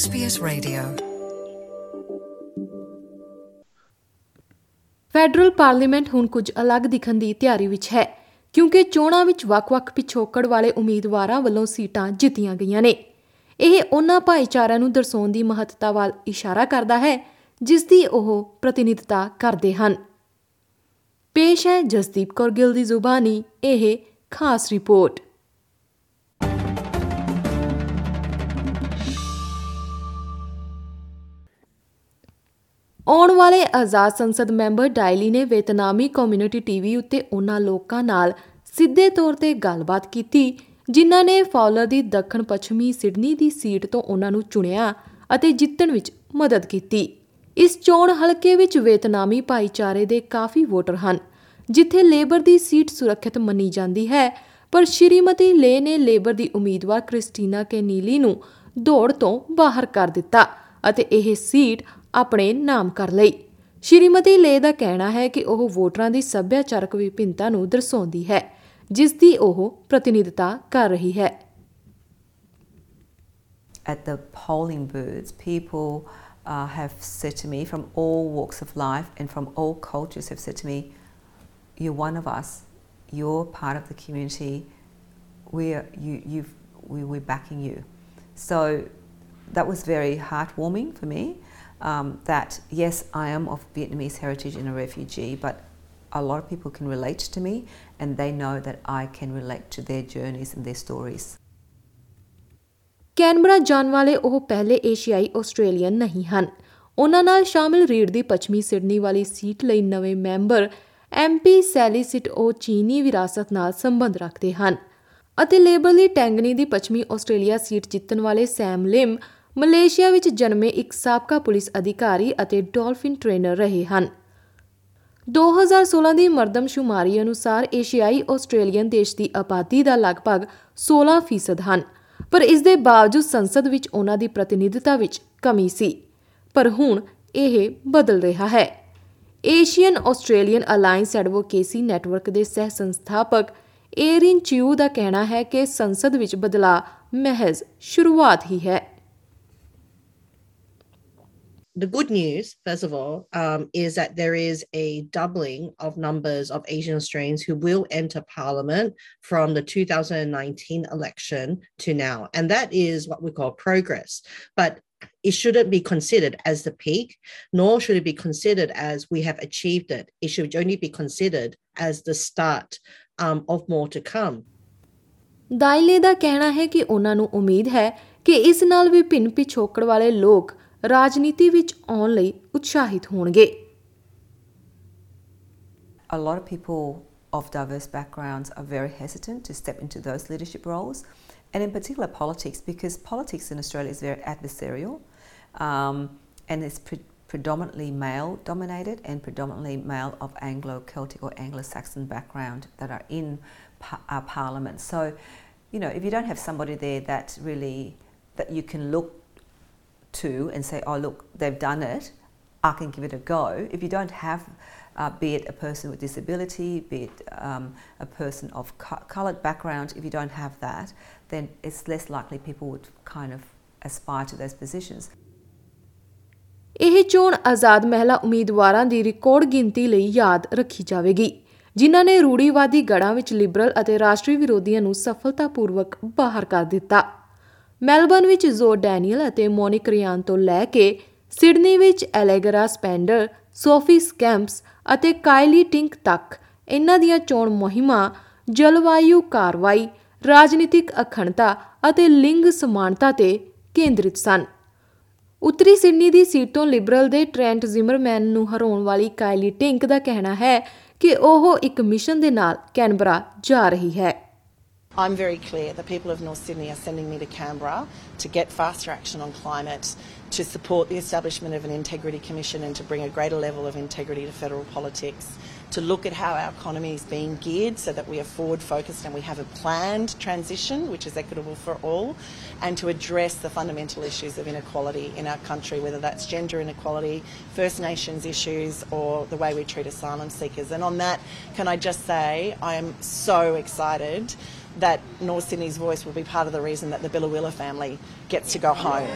SBS Radio federal parliament ਹੁਣ ਕੁਝ ਅਲੱਗ ਦਿਖਣ ਦੀ ਤਿਆਰੀ ਵਿੱਚ ਹੈ ਕਿਉਂਕਿ ਚੋਣਾਂ ਵਿੱਚ ਵੱਖ-ਵੱਖ ਪਿਛੋਕੜ ਵਾਲੇ ਉਮੀਦਵਾਰਾਂ ਵੱਲੋਂ ਸੀਟਾਂ ਜਿੱਤੀਆਂ ਗਈਆਂ ਨੇ ਇਹ ਉਹਨਾਂ ਭਾਈਚਾਰਿਆਂ ਨੂੰ ਦਰਸਾਉਣ ਦੀ ਮਹੱਤਤਾ ਵੱਲ ਇਸ਼ਾਰਾ ਕਰਦਾ ਹੈ ਜਿਸ ਦੀ ਉਹ ਪ੍ਰਤੀਨਿਧਤਾ ਕਰਦੇ ਹਨ ਪੇਸ਼ ਹੈ ਜਸਦੀਪ ਕੌਰ ਗਿੱਲ ਦੀ ਜ਼ੁਬਾਨੀ ਇਹ ਖਾਸ ਰਿਪੋਰਟ ਆਉਣ ਵਾਲੇ ਆਜ਼ਾਦ ਸੰਸਦ ਮੈਂਬਰ ਡਾਇਲੀ ਨੇ ਵਿਤਨਾਮੀ ਕਮਿਊਨਿਟੀ ਟੀਵੀ ਉੱਤੇ ਉਹਨਾਂ ਲੋਕਾਂ ਨਾਲ ਸਿੱਧੇ ਤੌਰ ਤੇ ਗੱਲਬਾਤ ਕੀਤੀ ਜਿਨ੍ਹਾਂ ਨੇ ਫੌਲਰ ਦੀ ਦੱਖਣ ਪੱਛਮੀ ਸਿਡਨੀ ਦੀ ਸੀਟ ਤੋਂ ਉਹਨਾਂ ਨੂੰ ਚੁਣਿਆ ਅਤੇ ਜਿੱਤਣ ਵਿੱਚ ਮਦਦ ਕੀਤੀ ਇਸ ਚੋਣ ਹਲਕੇ ਵਿੱਚ ਵਿਤਨਾਮੀ ਭਾਈਚਾਰੇ ਦੇ ਕਾਫੀ ਵੋਟਰ ਹਨ ਜਿੱਥੇ ਲੇਬਰ ਦੀ ਸੀਟ ਸੁਰੱਖਿਅਤ ਮੰਨੀ ਜਾਂਦੀ ਹੈ ਪਰ ਸ਼੍ਰੀਮਤੀ ਲੇ ਨੇ ਲੇਬਰ ਦੀ ਉਮੀਦਵਾਰ ਕ੍ਰਿਸਟੀਨਾ ਕੈਨੀਲੀ ਨੂੰ ਦੌੜ ਤੋਂ ਬਾਹਰ ਕਰ ਦਿੱਤਾ ਅਤੇ ਇਹ ਸੀਟ ਆਪਣੇ ਨਾਮ ਕਰ ਲਈ ਸ਼੍ਰੀਮਤੀ ਲੇ ਦਾ ਕਹਿਣਾ ਹੈ ਕਿ ਉਹ ਵੋਟਰਾਂ ਦੀ ਸੱਭਿਆਚਾਰਕ ਵਿਭਿੰਨਤਾ ਨੂੰ ਦਰਸਾਉਂਦੀ ਹੈ ਜਿਸ ਦੀ ਉਹ ਪ੍ਰਤੀਨਿਧਤਾ ਕਰ ਰਹੀ ਹੈ at the polling booths, people uh, have said to me from all walks of life and from all cultures have said to me, You're one of us, you're part of the community, we, are you we are backing you. So that was very heartwarming for me. um, that yes, I am of Vietnamese heritage and a refugee, but a lot of people can relate to me and they know that I can relate to their journeys and their stories. Canberra ਜਾਣ ਵਾਲੇ ਉਹ ਪਹਿਲੇ ਏਸ਼ੀਆਈ Australian ਨਹੀਂ ਹਨ ਉਹਨਾਂ ਨਾਲ ਸ਼ਾਮਿਲ ਰੀਡ ਦੀ ਪੱਛਮੀ ਸਿਡਨੀ ਵਾਲੀ ਸੀਟ ਲਈ ਨਵੇਂ ਮੈਂਬਰ ਐਮਪੀ ਸੈਲੀਸਿਟ ਉਹ ਚੀਨੀ ਵਿਰਾਸਤ ਨਾਲ ਸੰਬੰਧ ਰੱਖਦੇ ਹਨ ਅਤੇ ਲੇਬਰ ਲਈ ਟੈਂਗਨੀ ਦੀ ਪੱਛਮੀ ਆਸਟ੍ਰੇਲੀਆ ਸੀਟ ਜਿੱਤਣ ਵਾਲੇ ਸੈਮ ਲਿਮ ਮਲੇਸ਼ੀਆ ਵਿੱਚ ਜਨਮੇ ਇੱਕ ਸਾਬਕਾ ਪੁਲਿਸ ਅਧਿਕਾਰੀ ਅਤੇ ਡਾਲਫਿਨ ਟ੍ਰੇਨਰ ਰਹੇ ਹਨ 2016 ਦੀ ਮਰਦਮਸ਼ੁਮਾਰੀ ਅਨੁਸਾਰ ਏਸ਼ੀਆਈ ਆਸਟ੍ਰੇਲੀਅਨ ਦੇਸ਼ ਦੀ ਆਬਾਦੀ ਦਾ ਲਗਭਗ 16% ਹਨ ਪਰ ਇਸ ਦੇ ਬਾਵਜੂਦ ਸੰਸਦ ਵਿੱਚ ਉਹਨਾਂ ਦੀ ਪ੍ਰਤੀਨਿਧਤਾ ਵਿੱਚ ਕਮੀ ਸੀ ਪਰ ਹੁਣ ਇਹ ਬਦਲ ਰਿਹਾ ਹੈ Asian Australian alliance advocacy network ਦੇ ਸਹਿ ਸੰਸਥਾਪਕ ਏਰਿਨ ਚਿਊ ਦਾ ਕਹਿਣਾ ਹੈ ਕਿ ਸੰਸਦ ਵਿੱਚ ਬਦਲਾਅ ਮਹਿਜ਼ ਸ਼ੁਰੂਆਤ ਹੀ ਹੈ the good news, first of all, um, is that there is a doubling of numbers of Asian Australians who will enter Parliament from the 2019 election to now. And that is what we call progress. But it shouldn't be considered as the peak, nor should it be considered as we have achieved it. It should only be considered as the start um, of more to come. ਦਾਇਲੇ ਦਾ ਕਹਿਣਾ ਹੈ ਕਿ ਉਹਨਾਂ ਨੂੰ ਉਮੀਦ ਹੈ ਕਿ ਇਸ ਨਾਲ ਵਿਭਿੰਨ ਪਿਛੋਕੜ ਵਾਲੇ ਲੋਕ ਰਾਜਨੀਤੀ ਵਿੱਚ ਆਉਣ ਲਈ ਉਤਸ਼ਾਹਿਤ ਹੋਣਗੇ a lot of people of diverse backgrounds are very hesitant to step into those leadership roles, and in particular politics, because politics in Australia is very adversarial um, and it's pre- predominantly male dominated and predominantly male of Anglo Celtic or Anglo Saxon background that are in par- our uh, parliament. So, you know, if you don't have somebody there that really that you can look to and say, oh, look, they've done it, I can give it a go. If you don't have, uh, be it a person with disability, be it um, a person of co- coloured background, if you don't have that, then it's less likely people would kind of aspire to those positions. ਇਹ ਚੋਣ ਆਜ਼ਾਦ ਮਹਿਲਾ ਉਮੀਦਵਾਰਾਂ ਦੀ record ਗਿਣਤੀ ਲਈ ਯਾਦ ਰੱਖੀ ਜਾਵੇਗੀ ਜਿਨ੍ਹਾਂ ਨੇ ਰੂੜੀਵਾਦੀ ਗੜਾਂ ਵਿੱਚ ਲਿਬਰਲ ਅਤੇ ਰਾਸ਼ਟਰੀ ਵਿਰੋਧੀਆਂ ਨੂੰ ਸਫਲਤਾਪੂਰਵਕ ਬਾਹਰ ਕਰ ਦਿੱਤਾ ਮੈਲਬਨ ਵਿੱਚ ਜ਼ੋ ਡੈਨੀਅਲ ਅਤੇ ਮੋਨਿਕ ਰਿਆਨ ਤੋਂ ਲੈ ਕੇ ਸਿਡਨੀ ਵਿੱਚ ਐਲੇਗਰਾ ਸਪੈਂਡਰ ਸੋਫੀ ਸਕੈਂਪਸ ਅਤੇ ਕਾਇਲੀ ਟਿੰਕ ਤੱਕ ਇਹਨਾਂ ਦੀਆਂ ਚੋਣ ਮੁਹਿੰਮਾਂ ਜਲਵਾਯੂ ਕਾਰਵਾਈ ਰਾਜਨੀਤਿਕ ਅਖੰਡਤਾ ਅਤੇ ਲਿੰਗ ਸਮਾਨਤਾ ਤੇ ਕੇਂਦਰਿਤ ਸਨ ਉੱਤਰੀ ਸਿਡਨੀ ਦੀ ਸੀਟ ਤੋਂ ਲਿਬਰਲ ਦੇ ਟ੍ਰੈਂਟ ਜ਼ਿਮਰਮੈਨ ਨੂੰ ਹਰਾਉਣ ਵਾਲੀ ਕਾਇਲੀ ਟਿੰਕ ਦਾ ਕਹਿਣਾ ਹੈ ਕਿ ਉਹ ਇੱਕ ਮਿਸ਼ਨ ਦੇ ਨਾਲ ਕੈਨਬਰਾ ਜਾ ਰਹੀ ਹੈ I'm very clear the people of North Sydney are sending me to Canberra to get faster action on climate, to support the establishment of an integrity commission and to bring a greater level of integrity to federal politics to look at how our economy is being geared so that we are forward focused and we have a planned transition which is equitable for all, and to address the fundamental issues of inequality in our country, whether that's gender inequality, First Nations issues, or the way we treat asylum seekers. And on that, can I just say I am so excited that North Sydney's voice will be part of the reason that the Billawilla family gets to go home.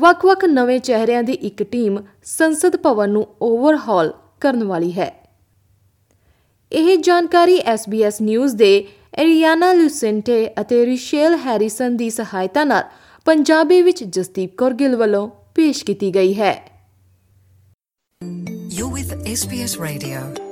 ਵੱਖ-ਵੱਖ ਨਵੇਂ ਚਿਹਰਿਆਂ ਦੀ ਇੱਕ team ਸੰਸਦ ਭਵਨ ਨੂੰ ਓਵਰਹਾਲ ਕਰਨ ਵਾਲੀ ਹੈ ਇਹ ਜਾਣਕਾਰੀ SBS ਨਿਊਜ਼ ਦੇ ਐਰੀਆਨਾ ਲੂਸੈਂਟੇ ਅਤੇ ਰਿਸ਼ੇਲ ਹੈਰੀਸਨ ਦੀ ਸਹਾਇਤਾ ਨਾਲ ਪੰਜਾਬੀ ਵਿੱਚ ਜਸਦੀਪ ਕੌਰ ਗਿੱਲ ਵੱਲੋਂ ਪੇਸ਼ ਕੀਤੀ ਗਈ ਹੈ ਯੂ ਵਿਦ SBS ਰੇਡੀਓ